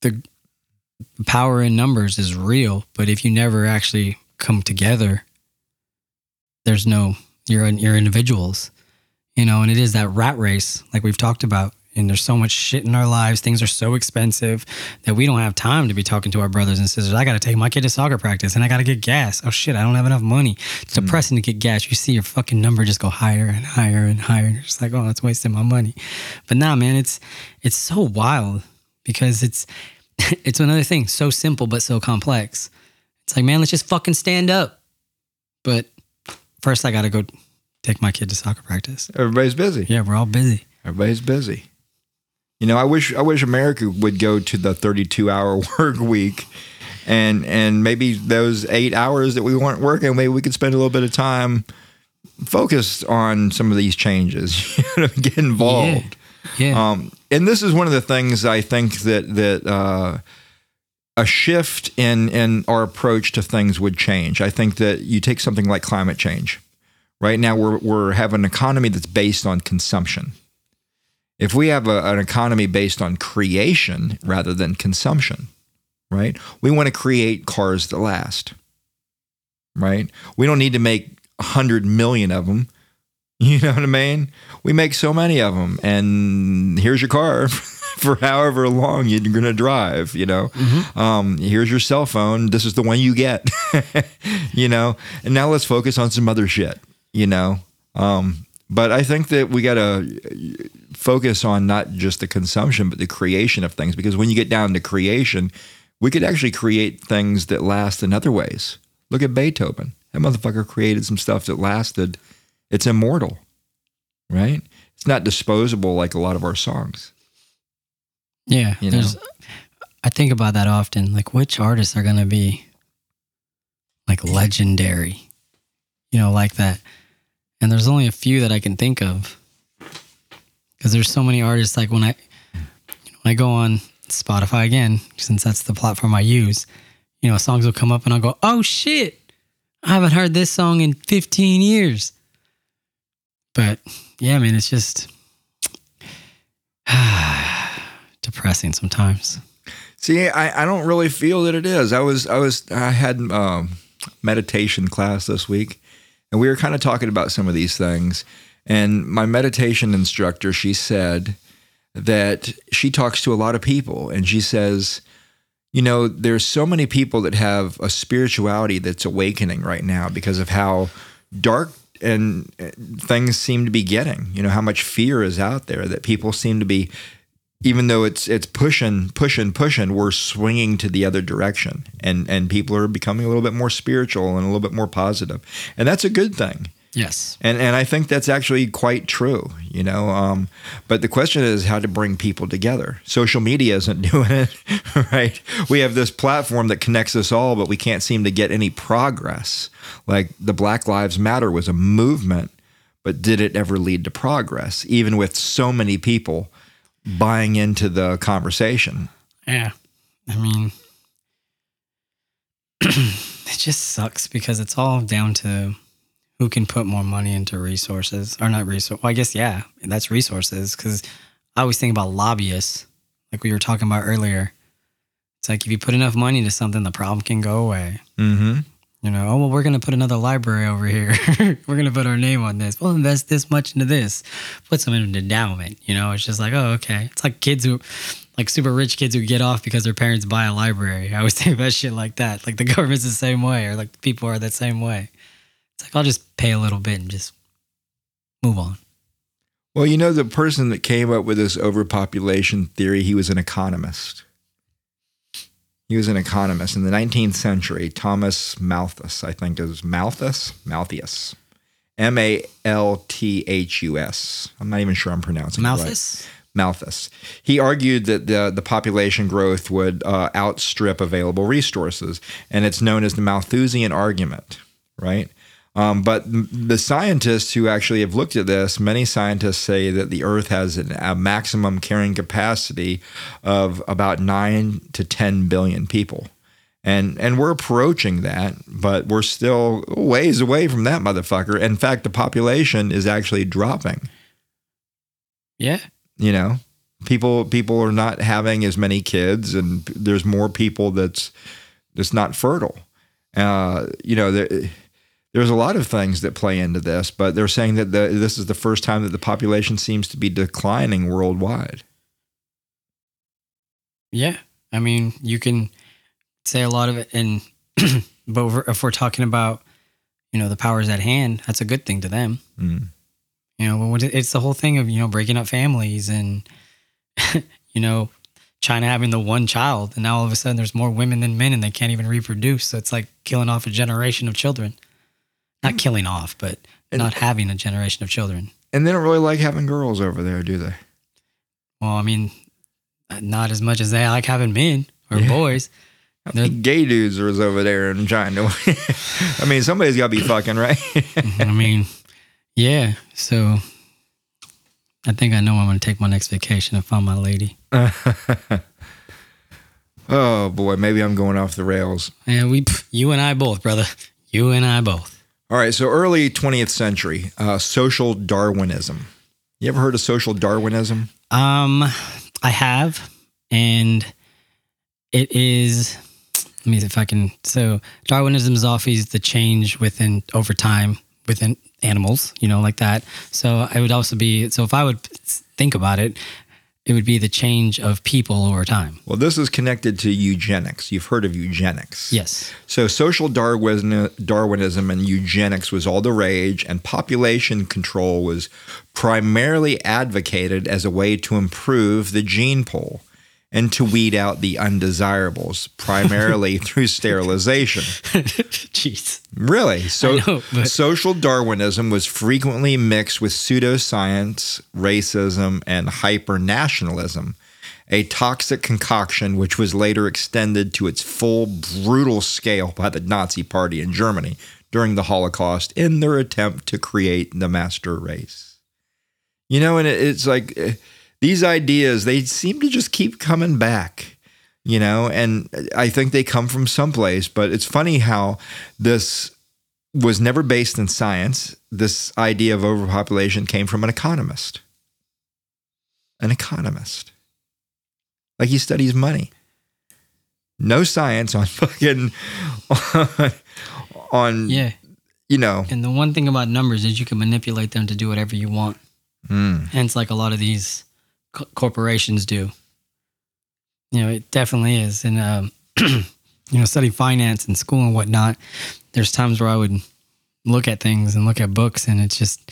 the power in numbers is real, but if you never actually come together, there's no you're you're individuals. You know, and it is that rat race like we've talked about. And there's so much shit in our lives. Things are so expensive that we don't have time to be talking to our brothers and sisters. I got to take my kid to soccer practice and I got to get gas. Oh shit, I don't have enough money. It's mm. depressing to get gas. You see your fucking number just go higher and higher and higher. And you're just like, oh, that's wasting my money. But nah, man, it's it's so wild because it's it's another thing. So simple but so complex. It's like, man, let's just fucking stand up. But first, I got to go take my kid to soccer practice. Everybody's busy. Yeah, we're all busy. Everybody's busy. You know, I wish I wish America would go to the 32 hour work week and and maybe those 8 hours that we weren't working, maybe we could spend a little bit of time focused on some of these changes, you know, get involved. Yeah. Um, and this is one of the things I think that that uh, a shift in in our approach to things would change. I think that you take something like climate change. Right now, we're we're have an economy that's based on consumption. If we have a, an economy based on creation rather than consumption, right? We want to create cars that last. Right? We don't need to make hundred million of them. You know what I mean? We make so many of them, and here's your car for however long you're going to drive. You know, um, here's your cell phone. This is the one you get. you know, and now let's focus on some other shit. You know, um, but I think that we got to focus on not just the consumption, but the creation of things. Because when you get down to creation, we could actually create things that last in other ways. Look at Beethoven. That motherfucker created some stuff that lasted. It's immortal, right? It's not disposable like a lot of our songs. Yeah, You there's. I think about that often. Like, which artists are gonna be like legendary? You know, like that. And there's only a few that I can think of because there's so many artists. Like when I when I go on Spotify again, since that's the platform I use, you know, songs will come up and I'll go, "Oh shit, I haven't heard this song in 15 years." But yeah, man, it's just depressing sometimes. See, I, I don't really feel that it is. I was I was I had um, meditation class this week, and we were kind of talking about some of these things. And my meditation instructor, she said that she talks to a lot of people, and she says, you know, there's so many people that have a spirituality that's awakening right now because of how dark and uh, things seem to be getting. You know, how much fear is out there that people seem to be even though it's it's pushing, pushing, pushing, we're swinging to the other direction, and and people are becoming a little bit more spiritual and a little bit more positive, and that's a good thing. Yes. And and I think that's actually quite true, you know. Um, but the question is how to bring people together. Social media isn't doing it, right? We have this platform that connects us all, but we can't seem to get any progress. Like the Black Lives Matter was a movement, but did it ever lead to progress? Even with so many people buying into the conversation. Yeah. I mean, it just sucks because it's all down to who can put more money into resources or not resource. Well, I guess, yeah, that's resources because I always think about lobbyists, like we were talking about earlier. It's like if you put enough money into something, the problem can go away. Mm-hmm. You know, oh, well, we're going to put another library over here. we're going to put our name on this. We'll invest this much into this. Put some in an endowment. You know, it's just like, oh, okay. It's like kids who, like super rich kids who get off because their parents buy a library. I always think about shit like that. Like the government's the same way, or like people are that same way. It's like, I'll just pay a little bit and just move on. Well, you know, the person that came up with this overpopulation theory, he was an economist. He was an economist in the 19th century. Thomas Malthus, I think, is Malthus, Malthus, M A L T H U S. I'm not even sure I'm pronouncing it right. Malthus? Malthus. He argued that the, the population growth would uh, outstrip available resources, and it's known as the Malthusian argument, right? Um, but the scientists who actually have looked at this, many scientists say that the Earth has an, a maximum carrying capacity of about nine to 10 billion people. And, and we're approaching that, but we're still ways away from that motherfucker. In fact, the population is actually dropping Yeah. you know people people are not having as many kids and there's more people that's that's not fertile uh you know there, there's a lot of things that play into this but they're saying that the, this is the first time that the population seems to be declining worldwide Yeah. I mean, you can say a lot of it. And, but if we're- talking about, you know, the powers at hand, that's a good thing to them. Mm. You know, it's the whole thing of, you know, breaking up families and, you know, China having the one child. And now all of a sudden there's more women than men and they can't even reproduce. So it's like killing off a generation of children. Not killing off, but And- not having a generation of children. and they don't really like having girls over there do they Well, I mean, not as much as they like having men or Yeah. boys. Many gay dudes are over there in China? I mean, somebody's got to be fucking right. I mean, yeah. So I think I know I'm going to take my next vacation and find my lady. oh boy, maybe I'm going off the rails. Yeah, we, you and I both, brother. You and I both. All right, so early 20th century, uh, social Darwinism. You ever heard of social Darwinism? Um, I have, and it is. Let me see if I can. So Darwinism is always the change within over time within animals, you know, like that. So I would also be. So if I would think about it, it would be the change of people over time. Well, this is connected to eugenics. You've heard of eugenics. Yes. So social Darwin, Darwinism and eugenics was all the rage, and population control was primarily advocated as a way to improve the gene pool and to weed out the undesirables, primarily through sterilization. Jeez. Really? So know, but- social Darwinism was frequently mixed with pseudoscience, racism, and hypernationalism, a toxic concoction which was later extended to its full brutal scale by the Nazi Party in Germany during the Holocaust in their attempt to create the master race. You know, and it, it's like eh, these ideas, they seem to just keep coming back you know? And i think they come from someplace but it's funny how this was never based in science. This idea of overpopulation came from an economist. An economist. Like he studies money. No science on fucking on, on Yeah. you know. And the one thing about numbers is you can manipulate them to do whatever you want. mm, Hence, like a lot of these co- corporations do. You know, it definitely is. And, um, you know, studying finance in school and whatnot, there's times where I would look at things and look at books and it's just,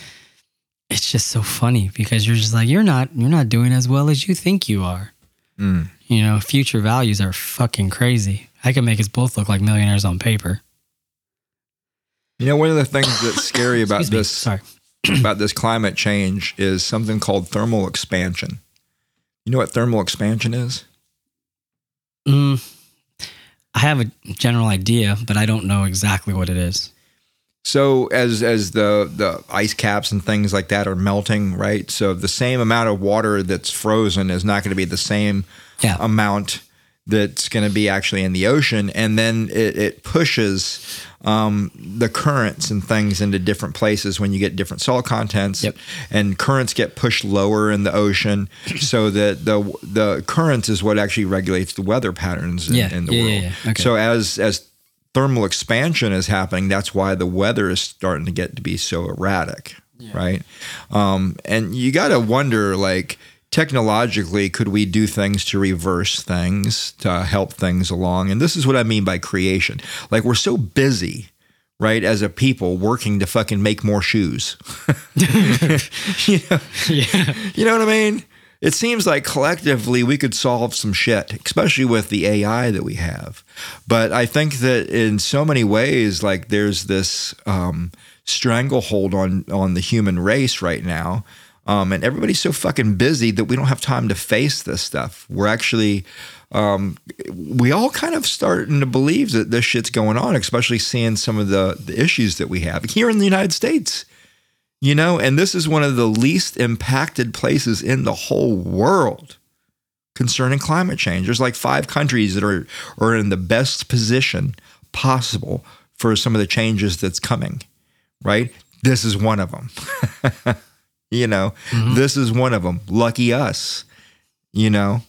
it's just so funny because you're just like, you're not, you're not doing as well as you think you are. mm. You know, future values are fucking crazy. I can make us both look like millionaires on paper. you know one of the things that's scary about Excuse this Sorry. about this climate change is something called thermal expansion. You know what thermal expansion is? Mm, I have a general idea, but I don't know exactly what it is. So as as the the ice caps and things like that are melting, right? So the same amount of water that's frozen is not going to be the same Yeah. amount that's going to be actually in the ocean, and then it, it pushes um, the currents and things into different places when you get different salt contents, Yep. and currents get pushed lower in the ocean, so that the the currents is what actually regulates the weather patterns in, Yeah, in the yeah, world. yeah. Okay. So as as thermal expansion is happening, that's why the weather is starting to get to be so erratic, right? Um, and you got to wonder, like technologically, could we do things to reverse things to help things along? And this is what I mean by creation. Like we're so busy. Right, as a people working to fucking make more shoes, you know, yeah. you know what I mean? it seems like collectively we could solve some shit, especially with the AI that we have. But I think that in so many ways, like there's this um, stranglehold on on the human race right now. Um, and everybody's so fucking busy that we don't have time to face this stuff. We're actually, um, we all kind of starting to believe that this shit's going on, especially seeing some of the, the issues that we have here in the United States. You know, and this is one of the least impacted places in the whole world concerning climate change. There's like five countries that are are in the best position possible for some of the changes that's coming. Right? This is one of them. you know, this is one of them. Lucky us. You know.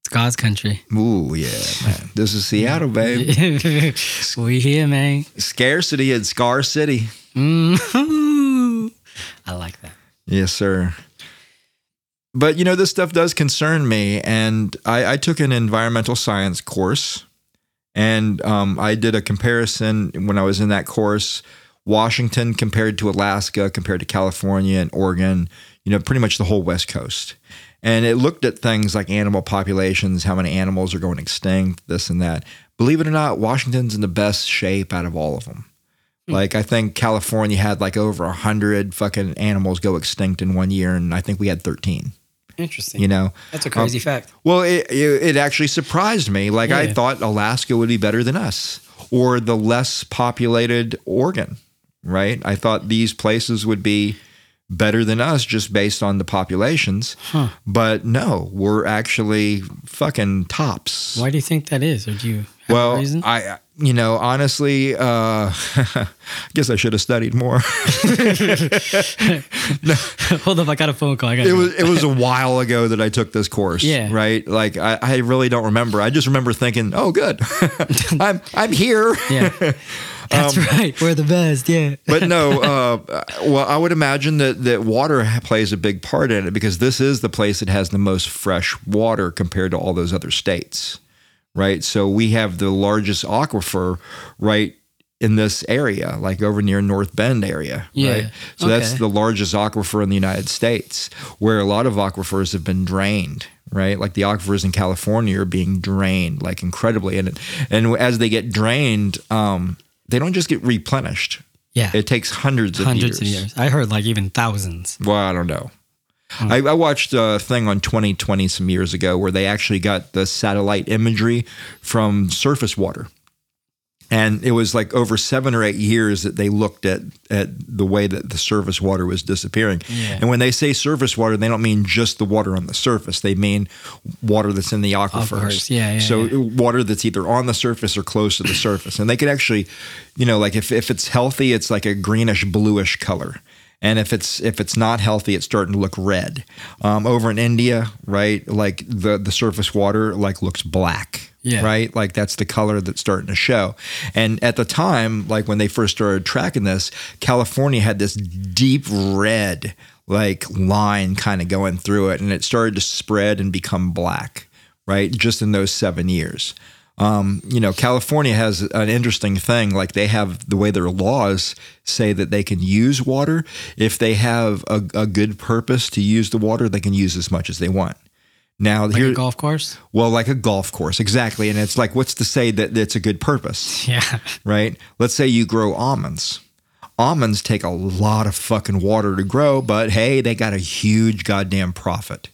It's God's country. Ooh, yeah, man. This is Seattle, babe. we here, man. Scarcity and Scar City. mm I like that. Yes, sir. But you know, this stuff does concern me, and I, I took an environmental science course, and um, I did a comparison when I was in that course. Washington compared to Alaska, compared to California and Oregon, you know, pretty much the whole West Coast. And it looked at things like animal populations, how many animals are going extinct, this and that. Believe it or not, Washington's in the best shape out of all of them. Hmm. Like I think California had like over a hundred fucking animals go extinct in one year, and I think we had thirteen. Interesting. You know, That's a crazy um, fact. well, it, it it actually surprised me. Like I thought Alaska would be better than us, or the less populated Oregon, right? I thought these places would be better than us just based on the populations. But no, we're actually fucking tops. Why do you think that is? Or do you have a Well, reason? I, you know, honestly, uh, I guess I should have studied more. Hold up, I got a phone call. I got it was it was a while ago that I took this course. Yeah. Right. Like I, I really don't remember. I just remember thinking, oh, good, I'm I'm here. Yeah. That's Um, right. We're the best. Yeah. but no, uh, well, I would imagine that that water plays a big part in it because this is the place that has the most fresh water compared to all those other states, right? So we have the largest aquifer right in this area, like over near North Bend area, Yeah. right? So that's the largest aquifer in the United States, where a lot of aquifers have been drained. Right, like the aquifers in California are being drained like incredibly, and and as they get drained, um, they don't just get replenished. Yeah. It takes hundreds of Hundreds years. of years. I heard like even thousands. Well, I don't know. Hmm. I, I watched a thing on 2020 some years ago where they actually got the satellite imagery from surface water. And it was like over seven or eight years that they looked at at the way that the surface water was disappearing. Yeah. And when they say surface water, they don't mean just the water on the surface. They mean water that's in the aquifers. Aquifers, yeah, yeah, So yeah. water that's either on the surface or close to the surface. And they could actually, you know, like if, if it's healthy, it's like a greenish bluish color. And if it's if it's not healthy, it's starting to look red. Um, over in India, right, like the the surface water like looks black, Yeah. right, like that's the color that's starting to show. And at the time, like when they first started tracking this, California had this deep red like line kind of going through it, and it started to spread and become black, right, just in those seven years. Um, you know, California has an interesting thing. Like they have the way their laws say that they can use water. If they have a, a good purpose to use the water, they can use as much as they want. Now, Like here, a golf course. well, like a golf course, exactly. And it's like, what's to say that it's a good purpose, Yeah. right? Let's say you grow almonds. Almonds take a lot of fucking water to grow, but hey, they got a huge goddamn profit,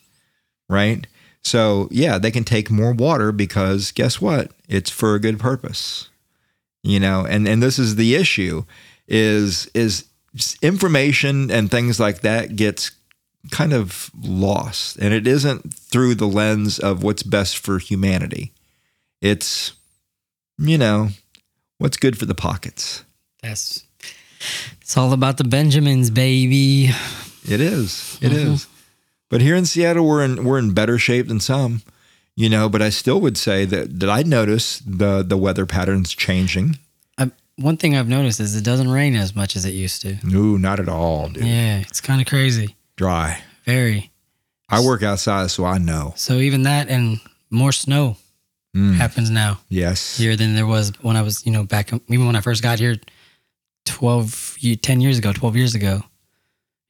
right? So yeah, they can take more water because guess what? It's for a good purpose. You know, and and this is the issue is is information and things like that gets kind of lost and it isn't through the lens of what's best for humanity. It's you know, what's good for the pockets. That's it's all about the Benjamins, baby. It is. It mm-hmm. is. But here in Seattle, we're in we're in better shape than some, you know. But I still would say that that I notice the the weather patterns changing. I, one thing I've noticed is it doesn't rain as much as it used to. No, not at all, dude. Yeah, it's kind of crazy. Dry. Very. I work outside, so I know. So even that and more snow Mm, happens now yes. here than there was when I was, you know, back even when I first got here 12 ye- 10 years ago, 12 years ago.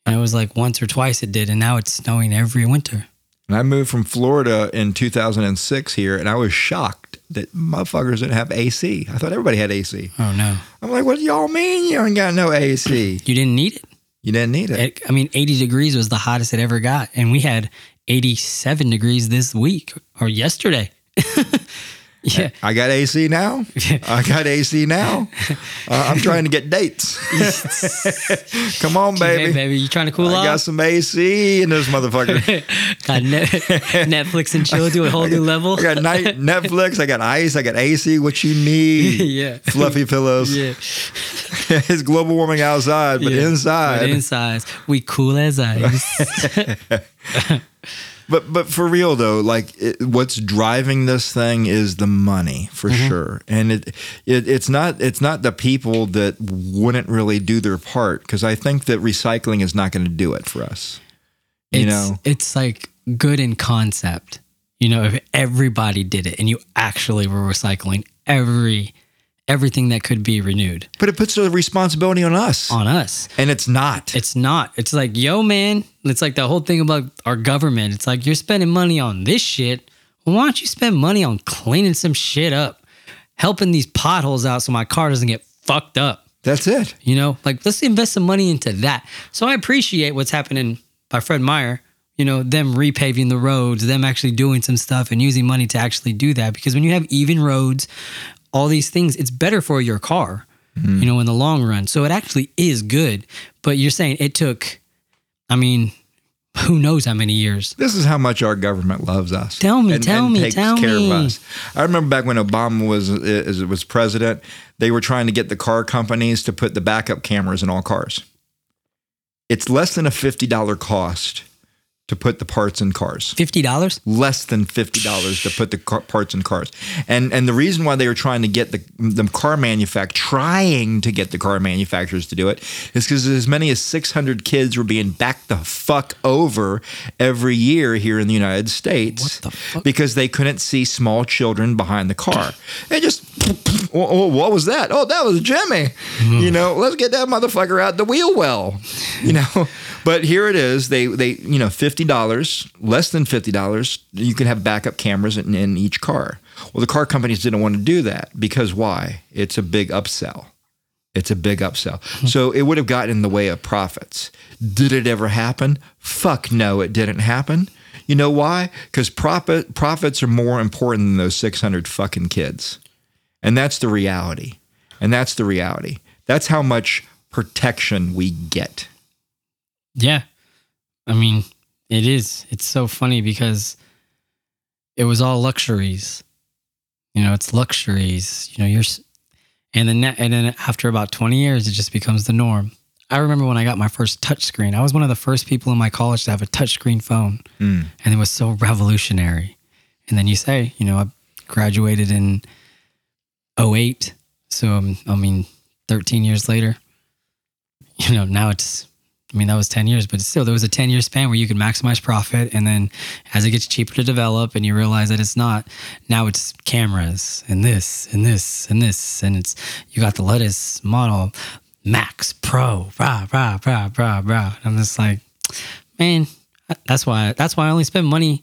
And it was like once or twice it did and now it's snowing every winter. And I moved from Florida in 2006 here, and I was shocked that motherfuckers didn't have AC. I thought everybody had AC. Oh no, I'm like, what do y'all mean you ain't got no AC? you didn't need it. You didn't need it. I mean, 80 degrees was the hottest it ever got, and we had 87 degrees this week or yesterday. yeah, I got AC now. I got AC now. Uh, I'm trying to get dates. Come on, hey baby. baby, you trying to cool I got some AC in this motherfucker. Got Net- Netflix and chill to a whole new level. I got night Netflix. I got ice. I got AC. What you need? Yeah. Fluffy pillows. Yeah, it's global warming outside, but yeah. inside. But inside, we cool as ice. But but for real though, like it, what's driving this thing is the money for Mm-hmm. sure, and it, it it's not it's not the people that wouldn't really do their part because I think that recycling is not going to do it for us. You it's, know, it's like good in concept. You know, if everybody did it and you actually were recycling every everything that could be renewed but it puts the responsibility on us, on us. and it's not. It's not. It's like, yo, man, it's like the whole thing about our government. It's like you're spending money on this shit. Why don't you spend money on cleaning some shit up, helping these potholes out so my car doesn't get fucked up? That's it. You know, like let's invest some money into that. So I appreciate what's happening by Fred Meyer. You know, them repaving the roads, them actually doing some stuff and using money to actually do that. Because when you have even roads, all these things, it's better for your car, mm-hmm. you know, in the long run. So it actually is good. But you're saying it took, I mean, who knows how many years? This is how much our government loves us. Tell me, tell me, takes tell care me. Of us. I remember back when Obama was was president, they were trying to get the car companies to put the backup cameras in all cars. It's less than a fifty dollar cost to put the parts in cars. $50? Less than fifty dollars to put the car, parts in cars, and and the reason why they were trying to get the the car manufacturer trying to get the car manufacturers to do it is because as many as six hundred kids were being backed the fuck over every year here in the United States What the because they couldn't see small children behind the car. It just, oh, what was that? Oh, that was Jimmy. Hmm. You know, let's get that motherfucker out the wheel well. You know, but here it is. They they you know fifty dollars, less than fifty dollars. You can have backup cameras in, in each car. Well, the car companies didn't want to do that because why? It's a big upsell. It's a big upsell. Hmm. So it would have gotten in the way of profits. Did it ever happen? Fuck no, it didn't happen. You know why? Because profit profits are more important than those 600 fucking kids. And that's the reality. And that's the reality. That's how much protection we get. Yeah. I mean, it is. It's so funny because it was all luxuries. You know, it's luxuries. You know, you're, and then and then after about twenty years, it just becomes the norm. I remember when I got my first touchscreen. I was one of the first people in my college to have a touchscreen phone, Mm. and it was so revolutionary. And then you say, you know, I graduated in 08. so um, I mean, thirteen years later. You know, now it's I mean, that was 10 years, but still, there was a 10 year span where you could maximize profit. And then as it gets cheaper to develop and you realize that it's not, now it's cameras and this and this and this. And it's, you got the latest model, Max Pro, rah, rah, rah, rah, rah. And I'm just like, man, that's why, that's why I only spend money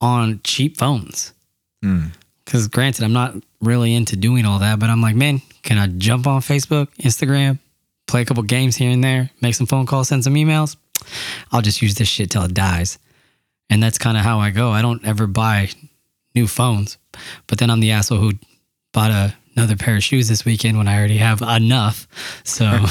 on cheap phones. Hmm. Because granted, I'm not really into doing all that, but I'm like, man, can I jump on Facebook, Instagram, play a couple games here and there, make some phone calls, send some emails? I'll just use this shit till it dies. And that's kind of how I go. I don't ever buy new phones, but then I'm the asshole who bought a, another pair of shoes this weekend when I already have enough. So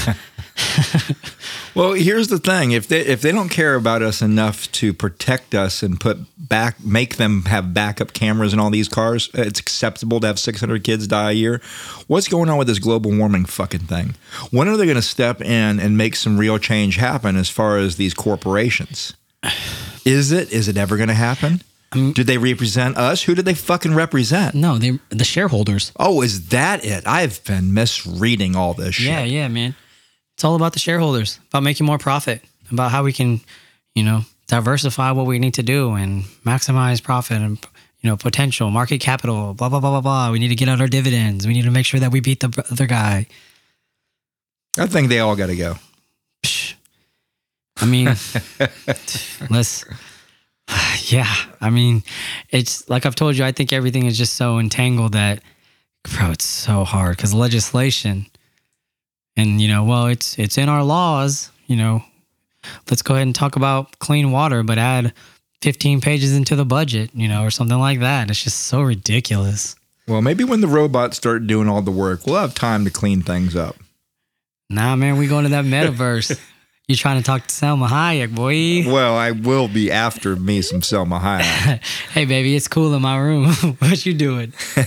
Well, here's the thing: if they if they don't care about us enough to protect us and put back, make them have backup cameras in all these cars, it's acceptable to have 600 kids die a year. What's going on with this global warming fucking thing? When are they going to step in and make some real change happen as far as these corporations? Is it? Is it ever going to happen? Mm. Do they represent us? Who do they fucking represent? no, they the shareholders. Oh, is that it? I've been misreading all this shit. Yeah, yeah, man. It's all about the shareholders, about making more profit, about how we can, you know, diversify what we need to do and maximize profit and you know potential, market capital, blah blah blah blah blah. We need to get out our dividends. We need to make sure that we beat the other guy. I think they all got to go. I mean, let's Yeah, I mean, it's like I've told you. I think everything is just so entangled that, bro, it's so hard because legislation, and you know, well, it's it's in our laws. You know, let's go ahead and talk about clean water, but add 15 pages into the budget, you know, or something like that. It's just so ridiculous. Well, maybe when the robots start doing all the work, we'll have time to clean things up. Nah, man, we going to that metaverse. you trying to talk to Salma Hayek, boy? Well, I will be after me some Salma Hayek. hey, baby, it's cool in my room. what you doing?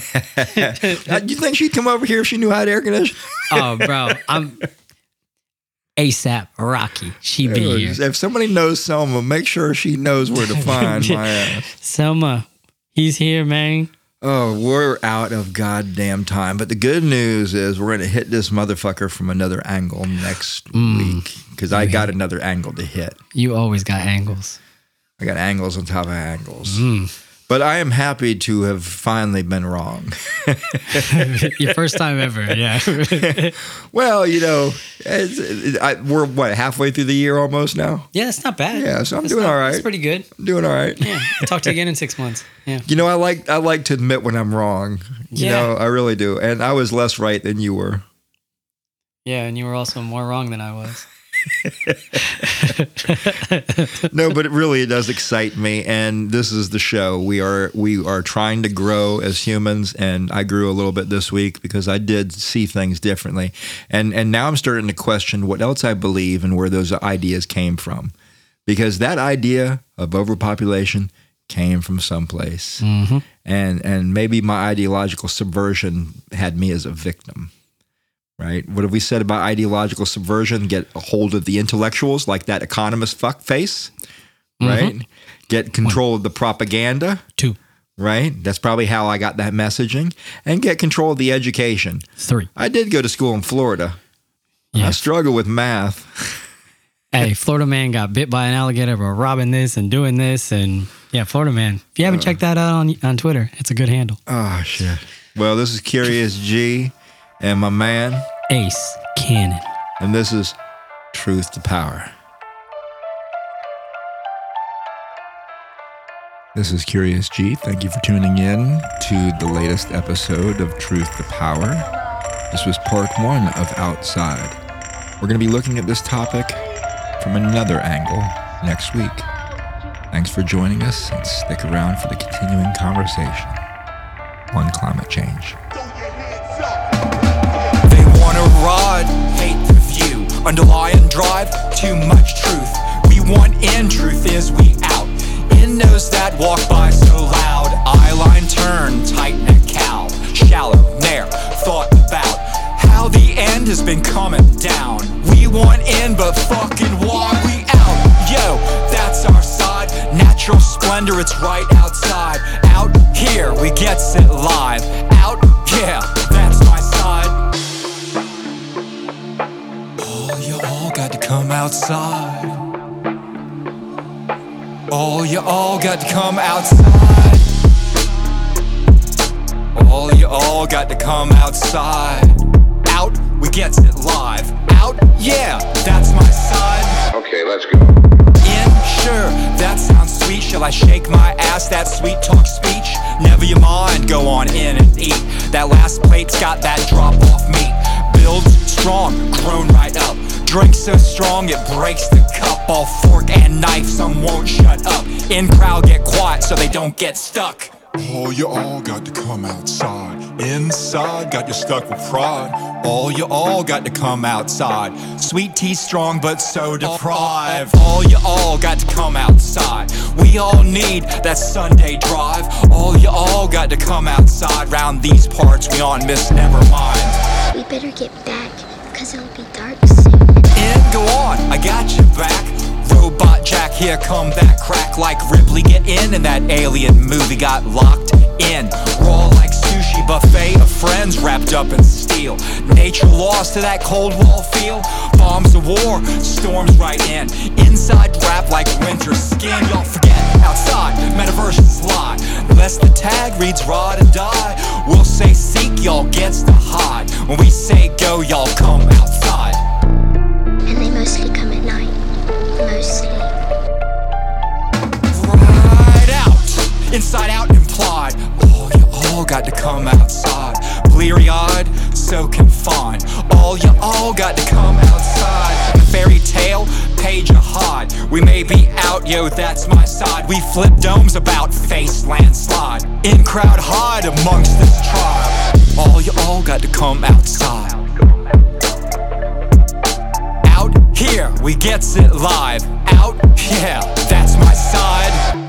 Uh, you think she'd come over here if she knew how to air condition? oh, bro, I'm ASAP Rocky. She be here. If somebody knows Salma, make sure she knows where to find my ass. Salma, he's here, man. Oh, we're out of goddamn time. But the good news is we're going to hit this motherfucker from another angle next week because I got another angle to hit. You always got angles. I got angles on top of angles. Mm. But I am happy to have finally been wrong. Your first time ever, yeah. well, you know, I, we're what halfway through the year almost now. yeah, it's not bad. Yeah, so I'm It's doing not- all right. It's pretty good. I'm doing all right. Yeah. I'll talk to you again in six months. Yeah. You know, I like I like to admit when I'm wrong. You Yeah. know, I really do. And I was less right than you were. Yeah, and you were also more wrong than I was. No, but it really it does excite me, and this is the show. We are we are trying to grow as humans, and I grew a little bit this week because I did see things differently, and and now I'm starting to question what else I believe and where those ideas came from, because that idea of overpopulation came from someplace, Mm-hmm. and and maybe my ideological subversion had me as a victim. Right? What have we said about ideological subversion? Get a hold of the intellectuals, like that economist fuck face, mm-hmm. right? Get control of the propaganda, Two, right? That's probably how I got that messaging, and get control of the education. three. I did go to school in Florida. Yeah. I struggle with math. Hey, Florida man got bit by an alligator for robbing this and doing this, and yeah, Florida man. If you haven't uh. checked that out on on Twitter, it's a good handle. Oh shit. Well, this is Kyrios G and my man, Ace Cannon. and this is Truth to Power. This is Kyrios G. Thank you for tuning in to the latest episode of Truth to Power. This was part one of Outside. We're going to be looking at this topic from another angle next week. Thanks for joining us and stick around for the continuing conversation on climate change. Hate the view. Underlying drive, too much truth. We want in, truth is we out. In those that walk by so loud. Eyeline turn, tight neck cow. Shallow, ne'er thought about how the end has been coming down. We want in, but fucking why we out? Yo, that's our side. Natural splendor, it's right outside. Out here, we gets it live. Out, yeah, that's come outside. All you all got to come outside. All you all got to come outside. Out, we gets it live. Out, yeah, that's my side. Okay, let's go. In, sure, that sounds sweet. Shall I shake my ass? That sweet talk speech? Never you mind, go on in and eat. That last plate's got that drop off meat. Builds strong, grown right up. Drink so strong it breaks the cup. All fork and knife, some won't shut up. In crowd get quiet so they don't get stuck. All you all got to come outside. Inside, got you stuck with pride. All you all got to come outside. Sweet tea strong, but so deprived. All you all got to come outside. We all need that Sunday drive. All you all got to come outside. Round these parts, we on miss never mind. We better get back, because it'll be dark soon. In, go on, I got you back. Robot Jack, here come that crack like Ripley. Get in, and that alien movie got locked in. Raw like sushi buffet of friends wrapped up in steel. Nature lost to that cold wall feel. Bombs of war, storms right in. Inside rap like winter skin. Y'all forget outside, metaverses lie. Unless the tag reads ride or die. We'll say seek, y'all gets to hide. When we say go, y'all come outside. Come at inside out implied. Oh, you all got to come outside. Bleary eyed, so confined. All you all got to come outside. The fairy tale, page of hide. We may be out, yo, that's my side. We flip domes about face landslide. In crowd hide amongst this tribe. All you all got to come outside. Here, we gets it live. Out, yeah, that's my side.